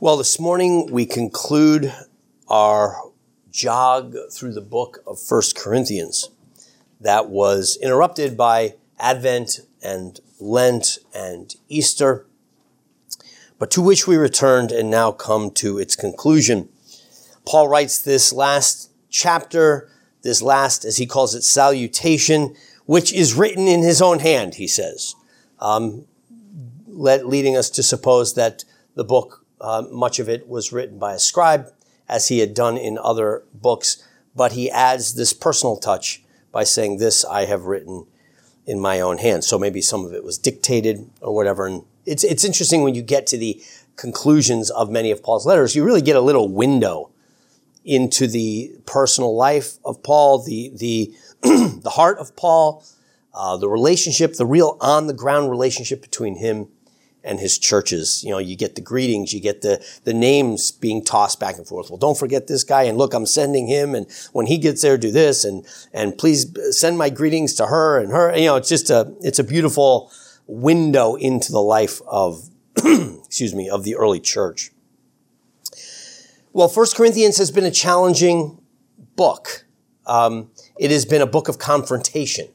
Well, this morning we conclude our jog through the book of First Corinthians that was interrupted by Advent and Lent and Easter, but to which we returned and now come to its conclusion. Paul writes this last chapter, this last, as he calls it, salutation, which is written in his own hand, he says, um, leading us to suppose that the book, uh, much of it was written by a scribe, as he had done in other books, but he adds this personal touch by saying, This I have written in my own hand. So maybe some of it was dictated or whatever. And it's, it's interesting when you get to the conclusions of many of Paul's letters, you really get a little window into the personal life of Paul, the, the, the heart of Paul, uh, the relationship, the real on the ground relationship between him and his churches. You know, you get the greetings, you get the, the names being tossed back and forth. Well, don't forget this guy. And look, I'm sending him. And when he gets there, do this. And, and please send my greetings to her and her. You know, it's just a, it's a beautiful window into the life of, excuse me, of the early church. Well, First Corinthians has been a challenging book. Um, it has been a book of confrontation.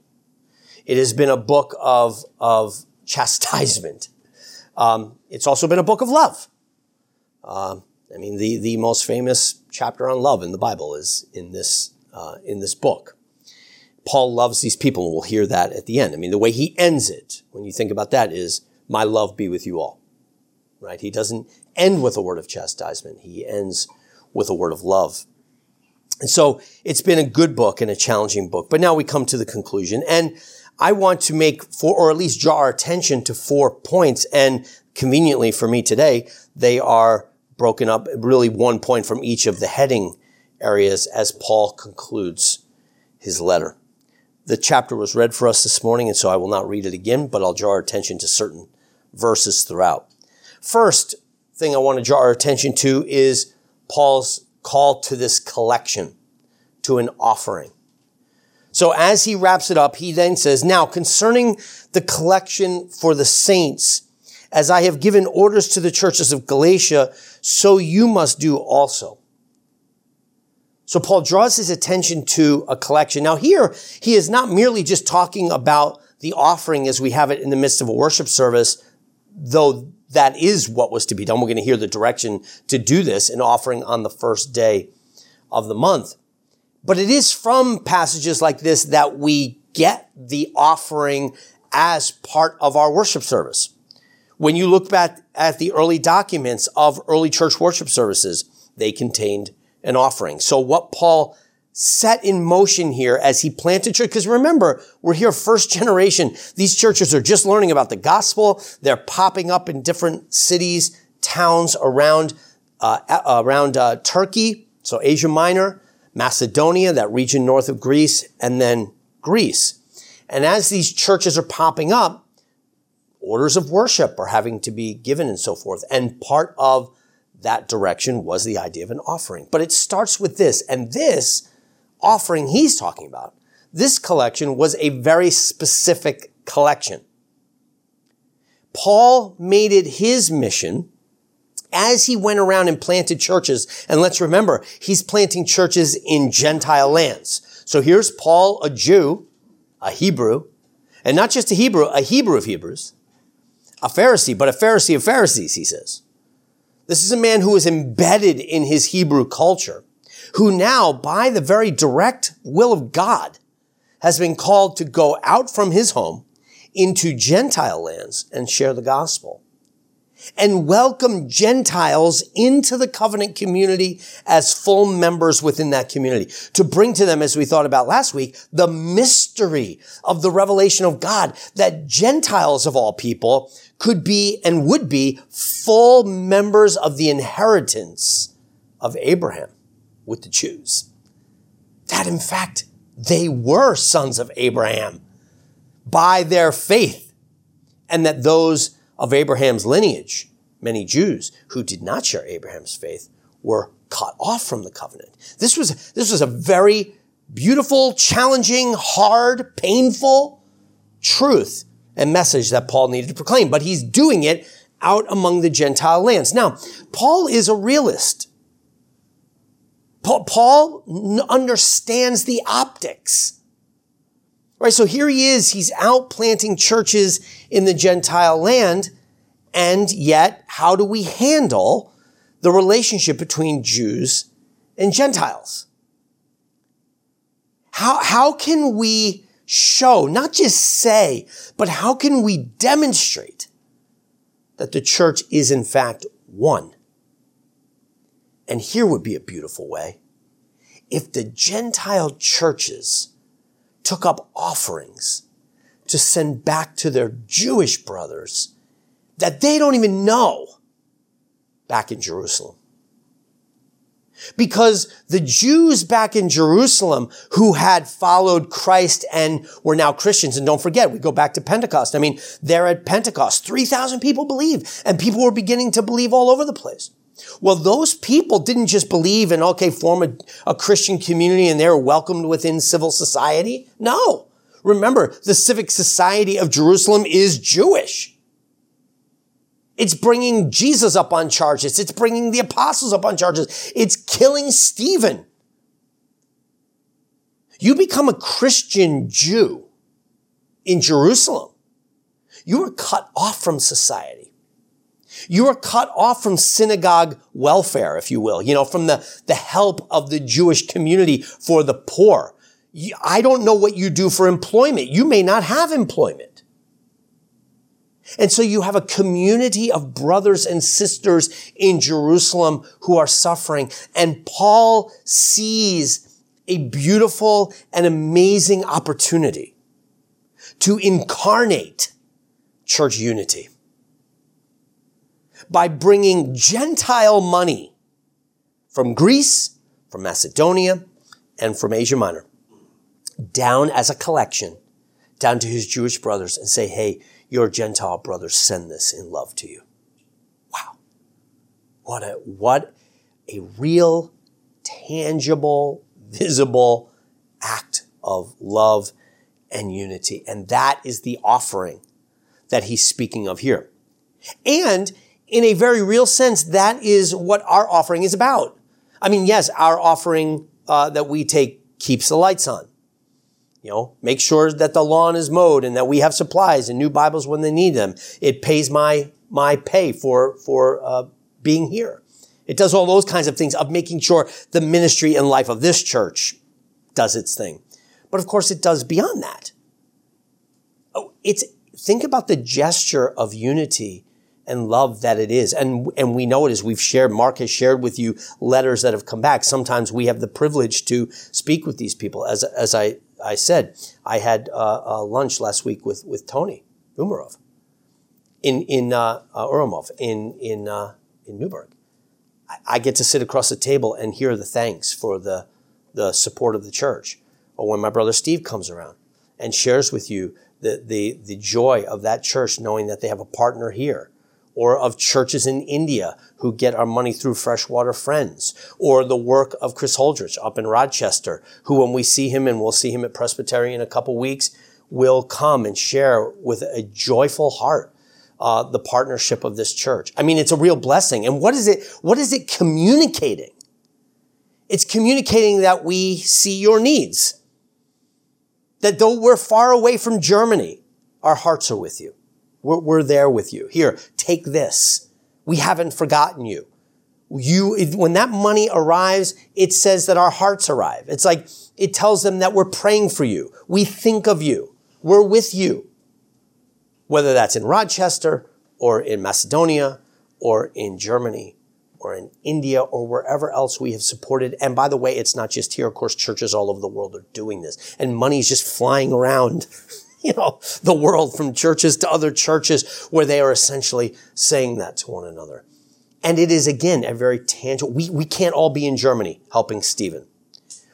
It has been a book of, of chastisement. Um, it's also been a book of love. Uh, I mean, the, the most famous chapter on love in the Bible is in this, uh, in this book. Paul loves these people, and we'll hear that at the end. I mean, the way he ends it, when you think about that, is, My love be with you all. Right? He doesn't end with a word of chastisement, he ends with a word of love. And so it's been a good book and a challenging book. But now we come to the conclusion. And I want to make four, or at least draw our attention to four points. And conveniently for me today, they are broken up really one point from each of the heading areas as Paul concludes his letter. The chapter was read for us this morning, and so I will not read it again, but I'll draw our attention to certain verses throughout. First thing I want to draw our attention to is Paul's call to this collection, to an offering. So as he wraps it up, he then says, now concerning the collection for the saints, as I have given orders to the churches of Galatia, so you must do also. So Paul draws his attention to a collection. Now here, he is not merely just talking about the offering as we have it in the midst of a worship service, though that is what was to be done. We're going to hear the direction to do this, an offering on the first day of the month. But it is from passages like this that we get the offering as part of our worship service. When you look back at the early documents of early church worship services, they contained an offering. So what Paul set in motion here as he planted church, because remember, we're here first generation. These churches are just learning about the gospel. They're popping up in different cities, towns around, uh, around uh, Turkey, so Asia Minor, Macedonia, that region north of Greece, and then Greece. And as these churches are popping up, orders of worship are having to be given and so forth. And part of that direction was the idea of an offering. But it starts with this, and this offering he's talking about, this collection was a very specific collection. Paul made it his mission as he went around and planted churches, and let's remember, he's planting churches in Gentile lands. So here's Paul, a Jew, a Hebrew, and not just a Hebrew, a Hebrew of Hebrews, a Pharisee, but a Pharisee of Pharisees, he says. This is a man who is embedded in his Hebrew culture, who now, by the very direct will of God, has been called to go out from his home into Gentile lands and share the gospel and welcome Gentiles into the covenant community as full members within that community. To bring to them, as we thought about last week, the mystery of the revelation of God that Gentiles of all people could be and would be full members of the inheritance of Abraham with the Jews. That in fact, they were sons of Abraham by their faith and that those of Abraham's lineage, many Jews who did not share Abraham's faith were cut off from the covenant. This was, this was a very beautiful, challenging, hard, painful truth and message that Paul needed to proclaim, but he's doing it out among the Gentile lands. Now, Paul is a realist. Paul understands the optics. Right? So here he is, he's out planting churches in the Gentile land. And yet, how do we handle the relationship between Jews and Gentiles? How, how can we show, not just say, but how can we demonstrate that the church is in fact one? And here would be a beautiful way. If the Gentile churches took up offerings to send back to their Jewish brothers that they don't even know back in Jerusalem. Because the Jews back in Jerusalem who had followed Christ and were now Christians, and don't forget, we go back to Pentecost. I mean, they're at Pentecost. 3,000 people believe, and people were beginning to believe all over the place. Well, those people didn't just believe and, okay, form a, a Christian community and they're welcomed within civil society. No. Remember, the civic society of Jerusalem is Jewish. It's bringing Jesus up on charges. It's bringing the apostles up on charges. It's killing Stephen. You become a Christian Jew in Jerusalem. You are cut off from society. You are cut off from synagogue welfare, if you will, you know, from the, the help of the Jewish community for the poor. I don't know what you do for employment. You may not have employment. And so you have a community of brothers and sisters in Jerusalem who are suffering. And Paul sees a beautiful and amazing opportunity to incarnate church unity by bringing Gentile money from Greece, from Macedonia, and from Asia Minor down as a collection down to his Jewish brothers and say, hey, your Gentile brothers send this in love to you. Wow. What a, what a real, tangible, visible act of love and unity. And that is the offering that he's speaking of here. And in a very real sense, that is what our offering is about. I mean, yes, our offering uh, that we take keeps the lights on. You know, make sure that the lawn is mowed and that we have supplies and new Bibles when they need them. It pays my my pay for for uh, being here. It does all those kinds of things of making sure the ministry and life of this church does its thing. But of course, it does beyond that. Oh, it's think about the gesture of unity and love that it is. And, and we know it is. We've shared, Mark has shared with you letters that have come back. Sometimes we have the privilege to speak with these people. As, as I, I said, I had uh, a lunch last week with, with Tony Umarov in, in, uh, uh, Urumov in, in, uh, in Newburgh. I, I get to sit across the table and hear the thanks for the, the support of the church. Or when my brother Steve comes around and shares with you the, the, the joy of that church knowing that they have a partner here or of churches in India who get our money through Freshwater Friends, or the work of Chris Holdrich up in Rochester, who when we see him, and we'll see him at Presbytery in a couple weeks, will come and share with a joyful heart uh, the partnership of this church. I mean, it's a real blessing. And what is it? What is it communicating? It's communicating that we see your needs. That though we're far away from Germany, our hearts are with you. We're, we're there with you. Here, take this. We haven't forgotten you. You, when that money arrives, it says that our hearts arrive. It's like, it tells them that we're praying for you. We think of you. We're with you. Whether that's in Rochester or in Macedonia or in Germany or in India or wherever else we have supported. And by the way, it's not just here. Of course, churches all over the world are doing this and money is just flying around you know, the world from churches to other churches where they are essentially saying that to one another. And it is again a very tangible, we, we can't all be in Germany helping Stephen.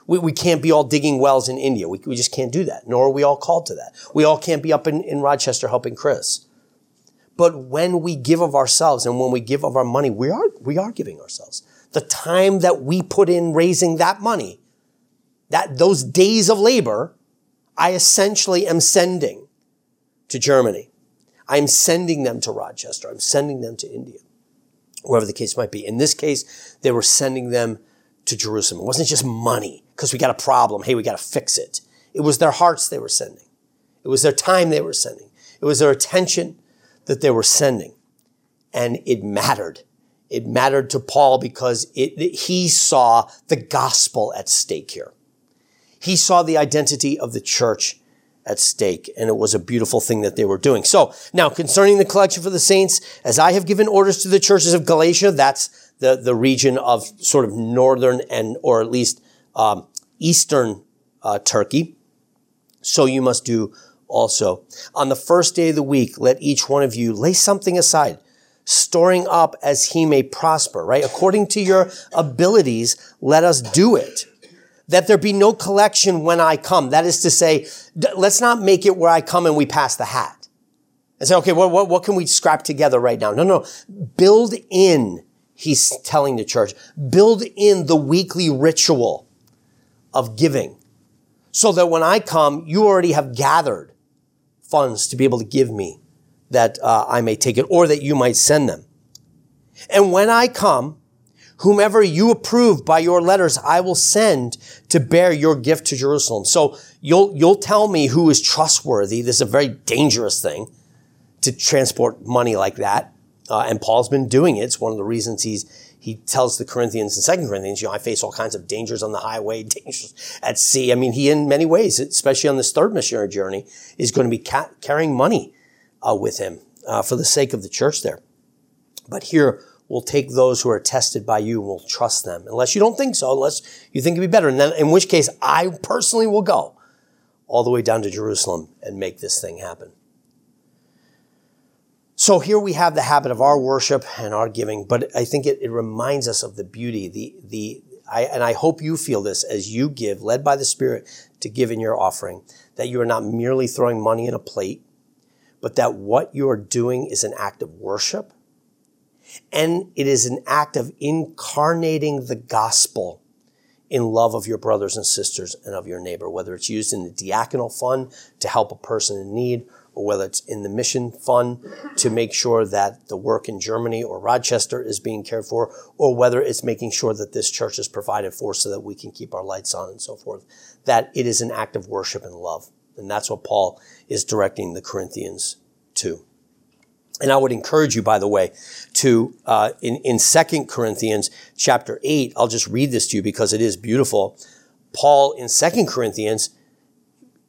We, we can't be all digging wells in India. We, we just can't do that. Nor are we all called to that. We all can't be up in, in Rochester helping Chris. But when we give of ourselves and when we give of our money, we are, we are giving ourselves. The time that we put in raising that money, that those days of labor I essentially am sending to Germany. I'm sending them to Rochester. I'm sending them to India, wherever the case might be. In this case, they were sending them to Jerusalem. It wasn't just money because we got a problem. Hey, we got to fix it. It was their hearts they were sending. It was their time they were sending. It was their attention that they were sending. And it mattered. It mattered to Paul because it, he saw the gospel at stake here. He saw the identity of the church at stake, and it was a beautiful thing that they were doing. So now concerning the collection for the saints, as I have given orders to the churches of Galatia, that's the, the region of sort of northern and, or at least um, eastern uh, Turkey. So you must do also. On the first day of the week, let each one of you lay something aside storing up as he may prosper, right? According to your abilities, let us do it. That there be no collection when I come. That is to say, let's not make it where I come and we pass the hat. And say, okay, what, what, what can we scrap together right now? No, no. Build in, he's telling the church, build in the weekly ritual of giving so that when I come, you already have gathered funds to be able to give me that uh, I may take it or that you might send them. And when I come, whomever you approve by your letters, I will send to bear your gift to Jerusalem. So you'll, you'll tell me who is trustworthy. This is a very dangerous thing to transport money like that. Uh, and Paul's been doing it. It's one of the reasons he's, he tells the Corinthians in Second Corinthians, you know, I face all kinds of dangers on the highway, dangers at sea. I mean, he in many ways, especially on this third missionary journey, is going to be ca- carrying money uh, with him uh, for the sake of the church there. But here, we'll take those who are tested by you and we'll trust them. Unless you don't think so, unless you think it'd be better. And then, in which case, I personally will go all the way down to Jerusalem and make this thing happen. So here we have the habit of our worship and our giving, but I think it, it reminds us of the beauty, the, the, I, and I hope you feel this as you give, led by the Spirit to give in your offering, that you are not merely throwing money in a plate, but that what you are doing is an act of worship and it is an act of incarnating the gospel in love of your brothers and sisters and of your neighbor, whether it's used in the diaconal fund to help a person in need, or whether it's in the mission fund to make sure that the work in Germany or Rochester is being cared for, or whether it's making sure that this church is provided for so that we can keep our lights on and so forth, that it is an act of worship and love. And that's what Paul is directing the Corinthians to. And I would encourage you, by the way, to uh, in in Second Corinthians chapter eight. I'll just read this to you because it is beautiful. Paul in Second Corinthians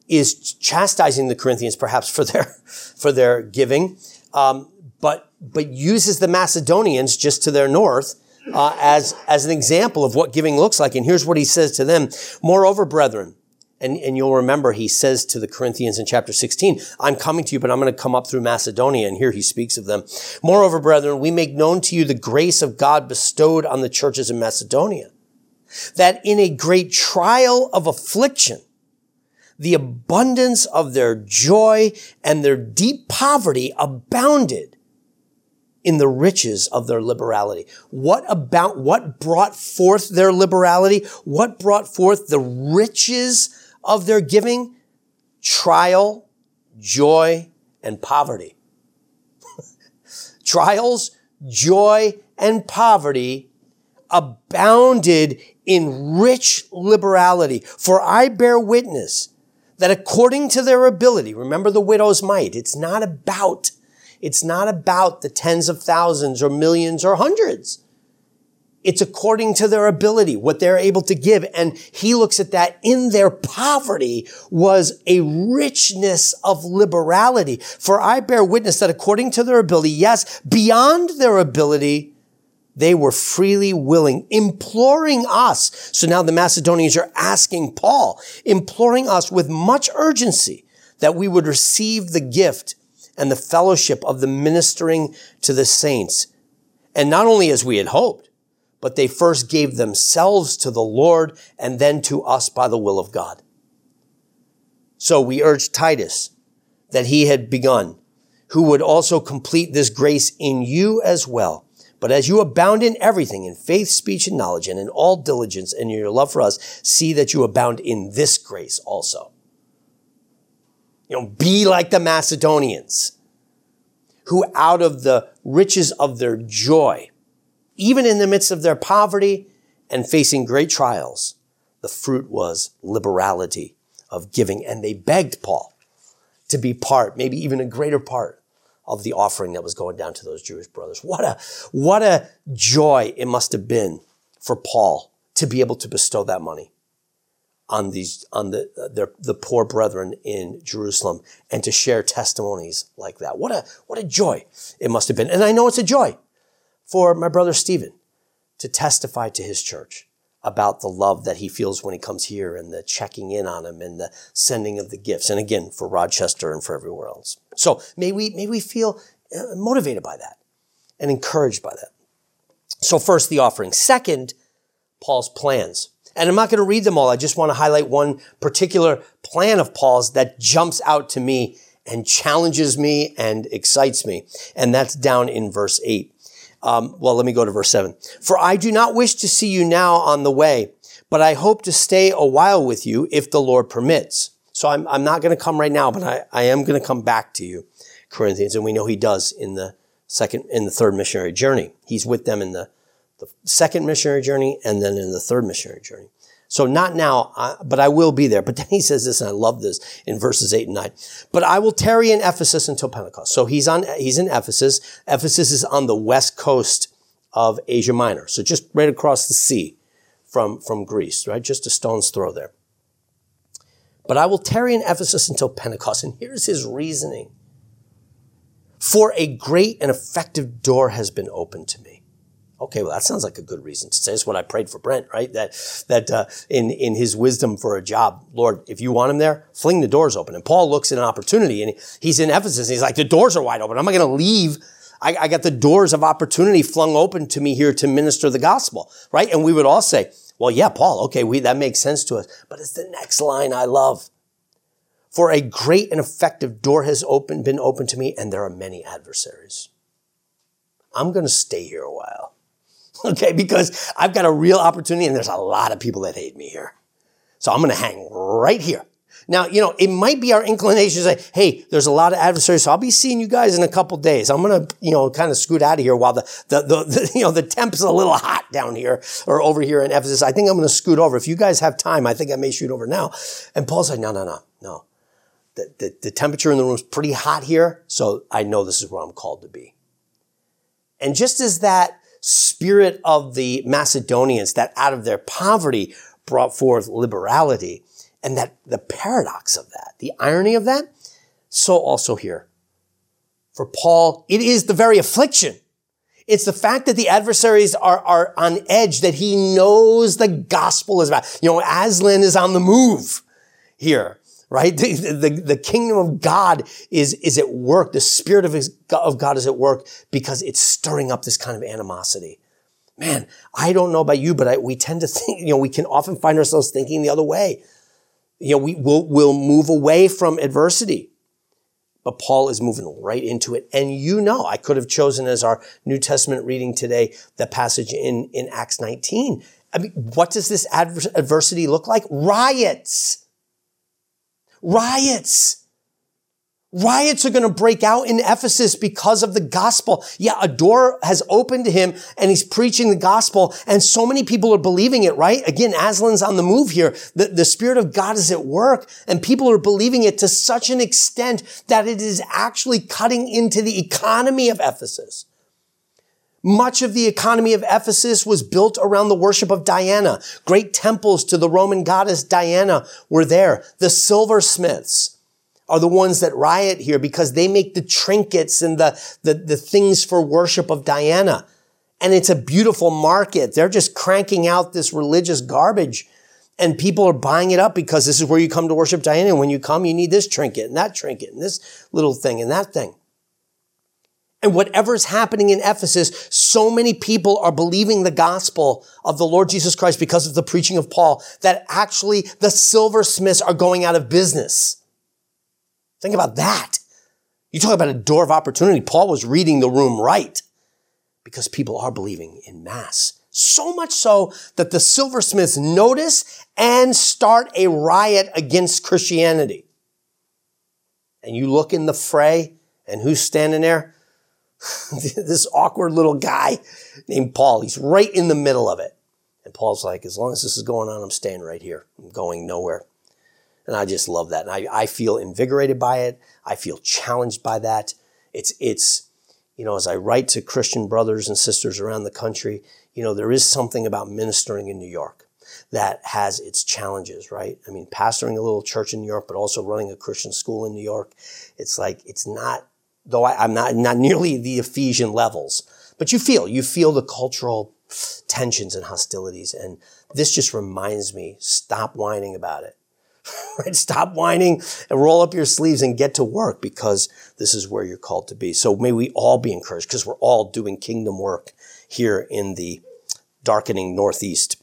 is chastising the Corinthians perhaps for their for their giving, um, but but uses the Macedonians just to their north uh, as as an example of what giving looks like. And here's what he says to them: Moreover, brethren and, and you'll remember he says to the Corinthians in chapter 16, I'm coming to you, but I'm going to come up through Macedonia. And here he speaks of them. Moreover, brethren, we make known to you the grace of God bestowed on the churches in Macedonia, that in a great trial of affliction, the abundance of their joy and their deep poverty abounded in the riches of their liberality. What about, what brought forth their liberality? What brought forth the riches of their giving trial, joy, and poverty. Trials, joy, and poverty abounded in rich liberality. For I bear witness that according to their ability, remember the widow's mite, it's not about, it's not about the tens of thousands or millions or hundreds. It's according to their ability, what they're able to give. And he looks at that in their poverty was a richness of liberality. For I bear witness that according to their ability, yes, beyond their ability, they were freely willing, imploring us. So now the Macedonians are asking Paul, imploring us with much urgency that we would receive the gift and the fellowship of the ministering to the saints. And not only as we had hoped, but they first gave themselves to the Lord and then to us by the will of God. So we urge Titus that he had begun, who would also complete this grace in you as well. But as you abound in everything, in faith, speech, and knowledge, and in all diligence and in your love for us, see that you abound in this grace also. You know, be like the Macedonians. who out of the riches of their joy, even in the midst of their poverty and facing great trials, the fruit was liberality of giving. And they begged Paul to be part, maybe even a greater part of the offering that was going down to those Jewish brothers. What a, what a joy it must have been for Paul to be able to bestow that money on these, on the, their, the poor brethren in Jerusalem and to share testimonies like that. What a, what a joy it must have been. And I know it's a joy for my brother Stephen to testify to his church about the love that he feels when he comes here and the checking in on him and the sending of the gifts. And again, for Rochester and for everywhere else. So may we, may we feel uh, motivated by that and encouraged by that. So first, the offering. Second, Paul's plans. And I'm not going to read them all. I just want to highlight one particular plan of Paul's that jumps out to me and challenges me and excites me. And that's down in verse 8. Um, well, let me go to verse 7. For I do not wish to see you now on the way, but I hope to stay a while with you if the Lord permits. So I'm, I'm not going to come right now, but I, I am going to come back to you, Corinthians. And we know he does in the second, in the third missionary journey. He's with them in the, the second missionary journey and then in the third missionary journey. So not now, uh, but I will be there. But then he says this, and I love this in verses eight and nine. But I will tarry in Ephesus until Pentecost. So he's on, he's in Ephesus. Ephesus is on the west coast of Asia Minor. So just right across the sea from, from Greece, right? Just a stone's throw there. But I will tarry in Ephesus until Pentecost. And here's his reasoning. For a great and effective door has been opened to me Okay, well, that sounds like a good reason to say. It's what I prayed for Brent, right? That that uh, in in his wisdom for a job, Lord, if you want him there, fling the doors open. And Paul looks at an opportunity, and he's in Ephesus, and he's like, the doors are wide open. I'm not going to leave. I, I got the doors of opportunity flung open to me here to minister the gospel, right? And we would all say, well, yeah, Paul, okay, we, that makes sense to us. But it's the next line I love. For a great and effective door has opened, been opened to me, and there are many adversaries. I'm going to stay here a while. okay? Because I've got a real opportunity and there's a lot of people that hate me here. So I'm going to hang right here. Now, you know, it might be our inclination to say, hey, there's a lot of adversaries, so I'll be seeing you guys in a couple days. I'm going to, you know, kind of scoot out of here while the, the, the, the, you know, the temp's a little hot down here or over here in Ephesus. I think I'm going to scoot over. If you guys have time, I think I may shoot over now. And Paul's like, no, no, no, no. The, the, the temperature in the room is pretty hot here, so I know this is where I'm called to be. And just as that spirit of the Macedonians that out of their poverty brought forth liberality and that the paradox of that, the irony of that, so also here. For Paul, it is the very affliction. It's the fact that the adversaries are, are on edge, that he knows the gospel is about. You know, Aslan is on the move here right? The, the, the, kingdom of God is, is at work. The spirit of, his, of God is at work because it's stirring up this kind of animosity. Man, I don't know about you, but I, we tend to think, you know, we can often find ourselves thinking the other way. You know, we will, we'll move away from adversity. But Paul is moving right into it. And you know, I could have chosen as our New Testament reading today, the passage in, in Acts 19. I mean, what does this adversity look like? Riots Riots. Riots are going to break out in Ephesus because of the gospel. Yeah, a door has opened to him and he's preaching the gospel and so many people are believing it, right? Again, Aslan's on the move here. The, the Spirit of God is at work and people are believing it to such an extent that it is actually cutting into the economy of Ephesus. Much of the economy of Ephesus was built around the worship of Diana. Great temples to the Roman goddess Diana were there. The silversmiths are the ones that riot here because they make the trinkets and the, the, the things for worship of Diana. And it's a beautiful market. They're just cranking out this religious garbage and people are buying it up because this is where you come to worship Diana. And when you come, you need this trinket and that trinket and this little thing and that thing. And whatever's happening in Ephesus, so many people are believing the gospel of the Lord Jesus Christ because of the preaching of Paul that actually the silversmiths are going out of business. Think about that. You talk about a door of opportunity. Paul was reading the room right because people are believing in mass. So much so that the silversmiths notice and start a riot against Christianity. And you look in the fray and who's standing there? this awkward little guy named Paul. He's right in the middle of it. And Paul's like, as long as this is going on, I'm staying right here. I'm going nowhere. And I just love that. And I, I feel invigorated by it. I feel challenged by that. It's, it's, you know, as I write to Christian brothers and sisters around the country, you know, there is something about ministering in New York that has its challenges, right? I mean, pastoring a little church in New York, but also running a Christian school in New York, it's like, it's not, though I, am not, not nearly the Ephesian levels, but you feel, you feel the cultural tensions and hostilities. And this just reminds me, stop whining about it. right? Stop whining and roll up your sleeves and get to work because this is where you're called to be. So may we all be encouraged because we're all doing kingdom work here in the darkening Northeast.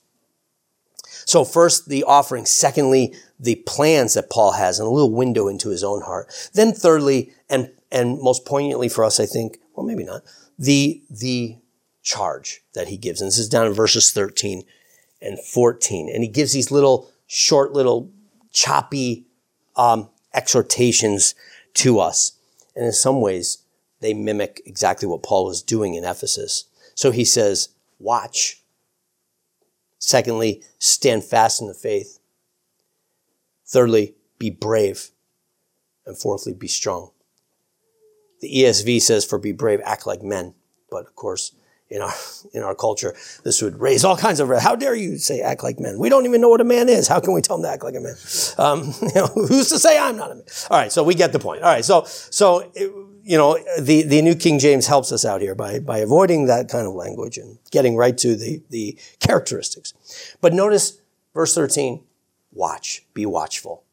So first, the offering. Secondly, the plans that Paul has and a little window into his own heart. Then thirdly, and, and most poignantly for us, I think, well, maybe not, the, the charge that he gives. And this is down in verses 13 and 14. And he gives these little, short, little, choppy um, exhortations to us. And in some ways, they mimic exactly what Paul was doing in Ephesus. So he says, watch. Secondly, stand fast in the faith. Thirdly, be brave. And fourthly, be strong. The ESV says, for be brave, act like men. But of course, in our in our culture, this would raise all kinds of. How dare you say act like men? We don't even know what a man is. How can we tell him to act like a man? Um, you know, who's to say I'm not a man? All right, so we get the point. All right, so so you know the the New King James helps us out here by by avoiding that kind of language and getting right to the the characteristics. But notice verse thirteen: watch, be watchful.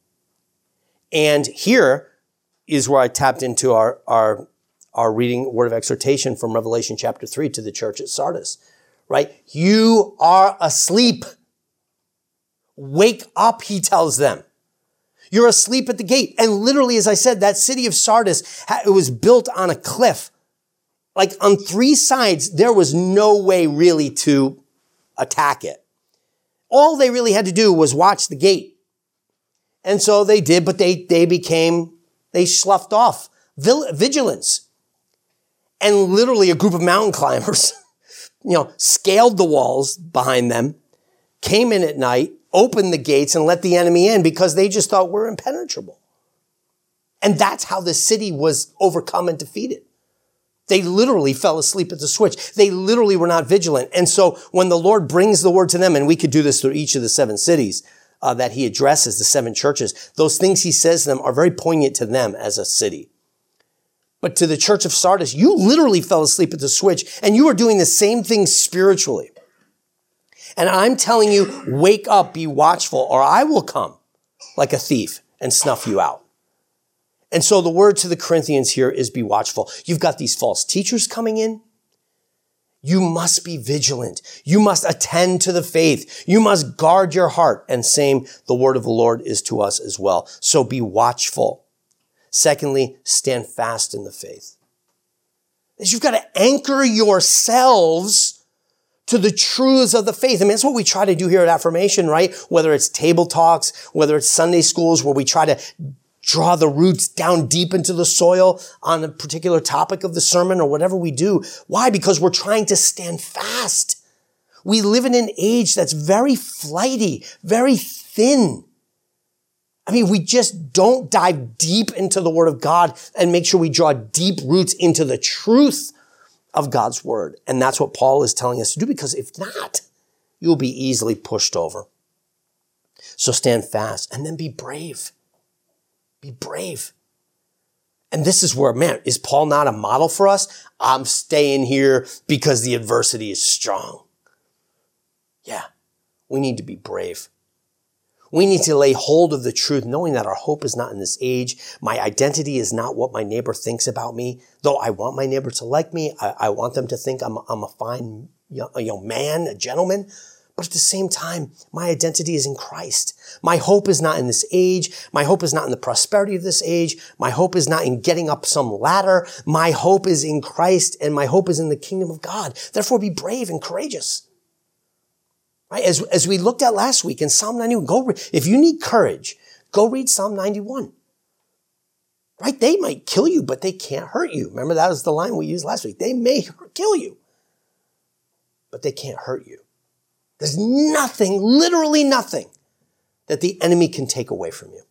And here is where I tapped into our our our reading word of exhortation from Revelation chapter 3 to the church at Sardis, right? You are asleep. Wake up, he tells them. You're asleep at the gate. And literally, as I said, that city of Sardis, it was built on a cliff. Like on three sides, there was no way really to attack it. All they really had to do was watch the gate. And so they did, but they, they became, they sloughed off. Vigilance and literally a group of mountain climbers, you know, scaled the walls behind them, came in at night, opened the gates and let the enemy in because they just thought we're impenetrable. And that's how the city was overcome and defeated. They literally fell asleep at the switch. They literally were not vigilant. And so when the Lord brings the word to them, and we could do this through each of the seven cities uh, that he addresses, the seven churches, those things he says to them are very poignant to them as a city. But to the church of Sardis, you literally fell asleep at the switch and you are doing the same thing spiritually. And I'm telling you, wake up, be watchful, or I will come like a thief and snuff you out. And so the word to the Corinthians here is be watchful. You've got these false teachers coming in. You must be vigilant. You must attend to the faith. You must guard your heart. And same, the word of the Lord is to us as well. So be watchful. Secondly, stand fast in the faith. Is you've got to anchor yourselves to the truths of the faith. I mean, that's what we try to do here at Affirmation, right? Whether it's table talks, whether it's Sunday schools where we try to draw the roots down deep into the soil on a particular topic of the sermon or whatever we do. Why? Because we're trying to stand fast. We live in an age that's very flighty, very thin. I mean, we just don't dive deep into the word of God and make sure we draw deep roots into the truth of God's word. And that's what Paul is telling us to do because if not, you'll be easily pushed over. So stand fast and then be brave. Be brave. And this is where, man, is Paul not a model for us? I'm staying here because the adversity is strong. Yeah, we need to be brave. We need to lay hold of the truth, knowing that our hope is not in this age. My identity is not what my neighbor thinks about me. Though I want my neighbor to like me, I, I want them to think I'm, I'm a fine young, man, a gentleman. But at the same time, my identity is in Christ. My hope is not in this age. My hope is not in the prosperity of this age. My hope is not in getting up some ladder. My hope is in Christ and my hope is in the kingdom of God. Therefore be brave and courageous. Right? As, as we looked at last week in Psalm 91, go, re- if you need courage, go read Psalm 91. Right? They might kill you, but they can't hurt you. Remember that was the line we used last week. They may kill you, but they can't hurt you. There's nothing, literally nothing, that the enemy can take away from you.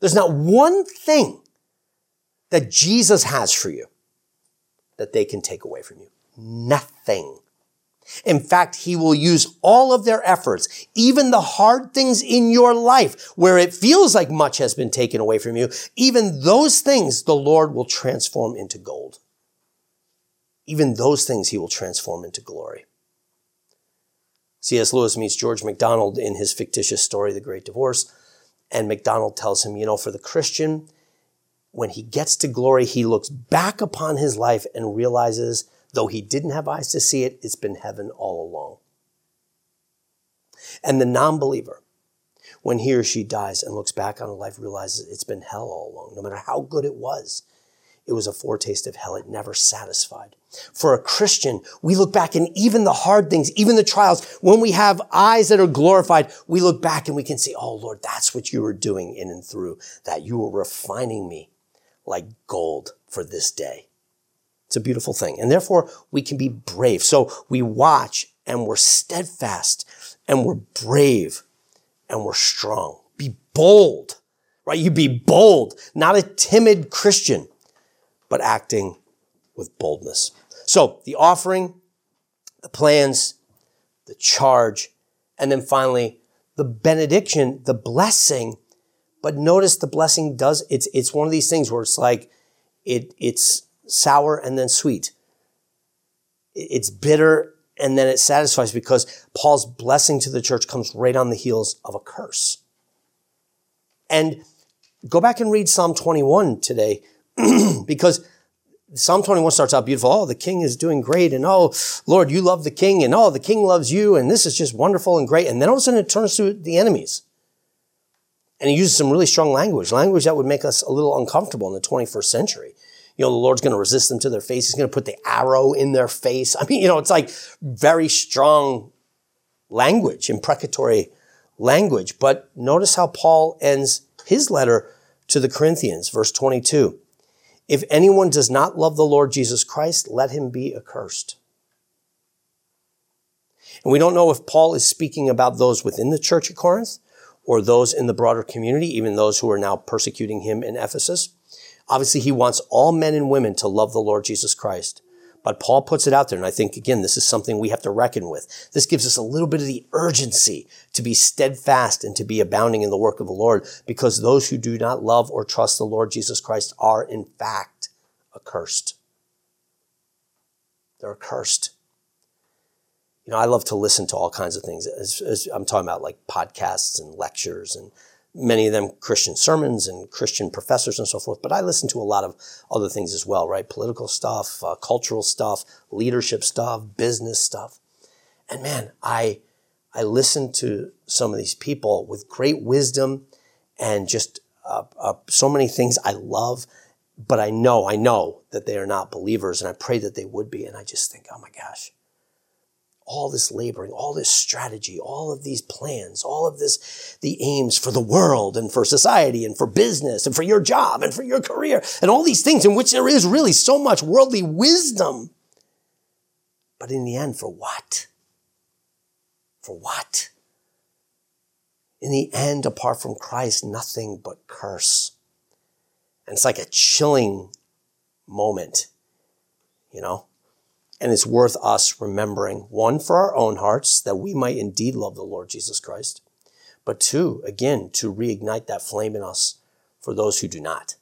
There's not one thing that Jesus has for you that they can take away from you. Nothing. In fact, he will use all of their efforts, even the hard things in your life where it feels like much has been taken away from you. Even those things the Lord will transform into gold. Even those things he will transform into glory. C.S. Lewis meets George MacDonald in his fictitious story, The Great Divorce. And MacDonald tells him, you know, for the Christian, when he gets to glory, he looks back upon his life and realizes Though he didn't have eyes to see it, it's been heaven all along. And the non believer, when he or she dies and looks back on a life, realizes it's been hell all along. No matter how good it was, it was a foretaste of hell. It never satisfied. For a Christian, we look back and even the hard things, even the trials, when we have eyes that are glorified, we look back and we can see, oh Lord, that's what you were doing in and through, that you were refining me like gold for this day. It's a beautiful thing. And therefore, we can be brave. So we watch and we're steadfast and we're brave and we're strong. Be bold, right? You be bold, not a timid Christian, but acting with boldness. So the offering, the plans, the charge, and then finally the benediction, the blessing. But notice the blessing does, it's, it's one of these things where it's like, it, it's, sour and then sweet. It's bitter and then it satisfies because Paul's blessing to the church comes right on the heels of a curse. And go back and read Psalm 21 today because Psalm 21 starts out beautiful. Oh, the king is doing great. And oh, Lord, you love the king. And oh, the king loves you. And this is just wonderful and great. And then all of a sudden it turns to the enemies. And he uses some really strong language, language that would make us a little uncomfortable in the 21st century you know, the Lord's going to resist them to their face. He's going to put the arrow in their face. I mean, you know, it's like very strong language, imprecatory language. But notice how Paul ends his letter to the Corinthians, verse 22. If anyone does not love the Lord Jesus Christ, let him be accursed. And we don't know if Paul is speaking about those within the church at Corinth or those in the broader community, even those who are now persecuting him in Ephesus. Obviously, he wants all men and women to love the Lord Jesus Christ. But Paul puts it out there, and I think, again, this is something we have to reckon with. This gives us a little bit of the urgency to be steadfast and to be abounding in the work of the Lord, because those who do not love or trust the Lord Jesus Christ are, in fact, accursed. They're accursed. You know, I love to listen to all kinds of things. As, as I'm talking about like podcasts and lectures and many of them Christian sermons and Christian professors and so forth, but I listen to a lot of other things as well, right? Political stuff, uh, cultural stuff, leadership stuff, business stuff. And man, I, I listen to some of these people with great wisdom and just uh, uh, so many things I love, but I know, I know that they are not believers and I pray that they would be. And I just think, oh my gosh, all this laboring, all this strategy, all of these plans, all of this, the aims for the world and for society and for business and for your job and for your career and all these things in which there is really so much worldly wisdom. But in the end, for what? For what? In the end, apart from Christ, nothing but curse. And it's like a chilling moment, you know? And it's worth us remembering, one, for our own hearts, that we might indeed love the Lord Jesus Christ. But two, again, to reignite that flame in us for those who do not.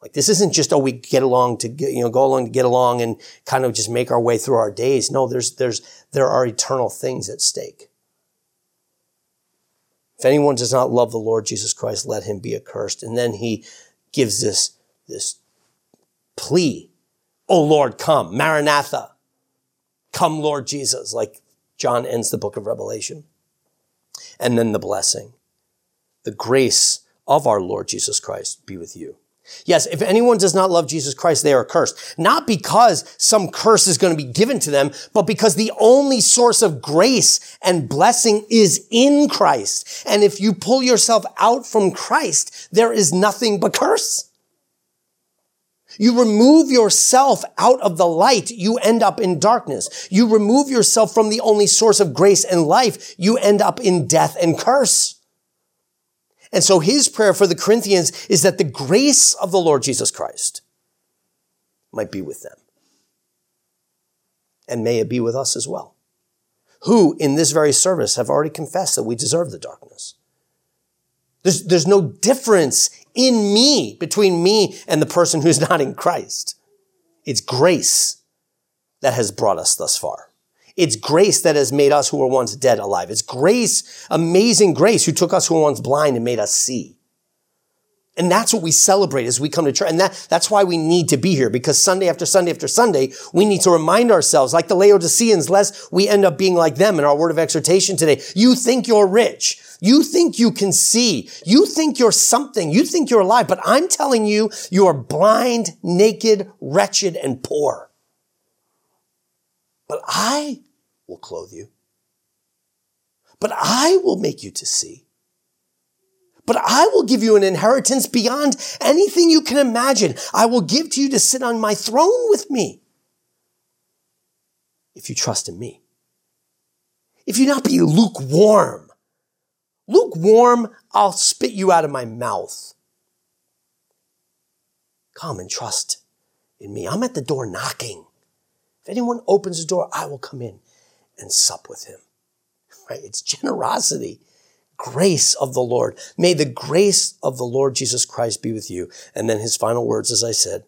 Like this isn't just, oh, we get along to get, you know, go along to get along and kind of just make our way through our days. No, there's, there's, there are eternal things at stake. If anyone does not love the Lord Jesus Christ, let him be accursed. And then he gives this, this plea Oh Lord, come. Maranatha. Come, Lord Jesus, like John ends the book of Revelation. And then the blessing. The grace of our Lord Jesus Christ be with you. Yes, if anyone does not love Jesus Christ, they are cursed. Not because some curse is going to be given to them, but because the only source of grace and blessing is in Christ. And if you pull yourself out from Christ, there is nothing but curse. You remove yourself out of the light, you end up in darkness. You remove yourself from the only source of grace and life, you end up in death and curse. And so his prayer for the Corinthians is that the grace of the Lord Jesus Christ might be with them. And may it be with us as well, who in this very service have already confessed that we deserve the darkness. There's, there's no difference in me between me and the person who's not in Christ. It's grace that has brought us thus far. It's grace that has made us who were once dead alive. It's grace, amazing grace, who took us who were once blind and made us see. And that's what we celebrate as we come to church. And that, that's why we need to be here because Sunday after Sunday after Sunday, we need to remind ourselves, like the Laodiceans, lest we end up being like them in our word of exhortation today. You think you're rich. You think you can see. You think you're something. You think you're alive. But I'm telling you, you are blind, naked, wretched, and poor. But I will clothe you. But I will make you to see. But I will give you an inheritance beyond anything you can imagine. I will give to you to sit on my throne with me. If you trust in me. If you not be lukewarm. Lukewarm, I'll spit you out of my mouth. Come and trust in me. I'm at the door knocking. If anyone opens the door, I will come in and sup with him. Right? It's generosity, grace of the Lord. May the grace of the Lord Jesus Christ be with you. And then his final words, as I said,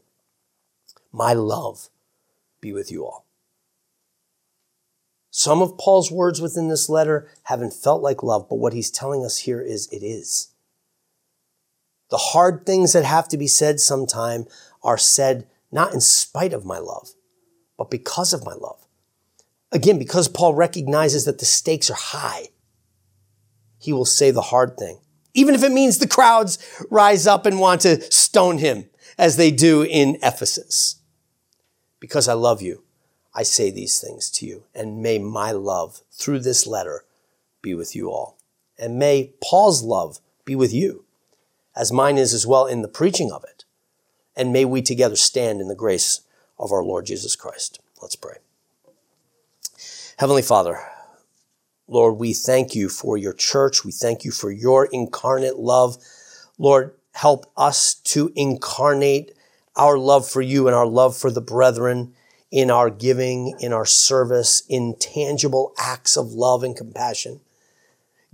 my love be with you all. Some of Paul's words within this letter haven't felt like love, but what he's telling us here is it is. The hard things that have to be said sometime are said not in spite of my love, but because of my love. Again, because Paul recognizes that the stakes are high, he will say the hard thing. Even if it means the crowds rise up and want to stone him as they do in Ephesus. Because I love you, I say these things to you. And may my love through this letter be with you all. And may Paul's love be with you, as mine is as well in the preaching of it. And may we together stand in the grace of our Lord Jesus Christ. Let's pray. Heavenly Father, Lord, we thank you for your church. We thank you for your incarnate love. Lord, help us to incarnate our love for you and our love for the brethren in our giving, in our service, in tangible acts of love and compassion.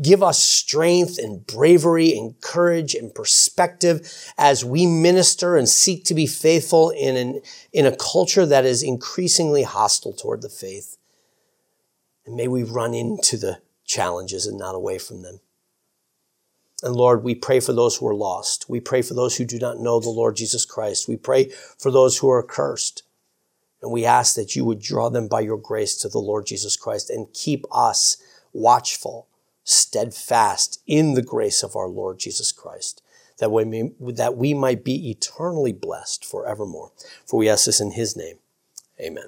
Give us strength and bravery and courage and perspective as we minister and seek to be faithful in, an, in a culture that is increasingly hostile toward the faith. And may we run into the challenges and not away from them. And Lord, we pray for those who are lost. We pray for those who do not know the Lord Jesus Christ. We pray for those who are cursed. And we ask that you would draw them by your grace to the Lord Jesus Christ and keep us watchful, steadfast in the grace of our Lord Jesus Christ, that we, may, that we might be eternally blessed forevermore. For we ask this in his name. Amen.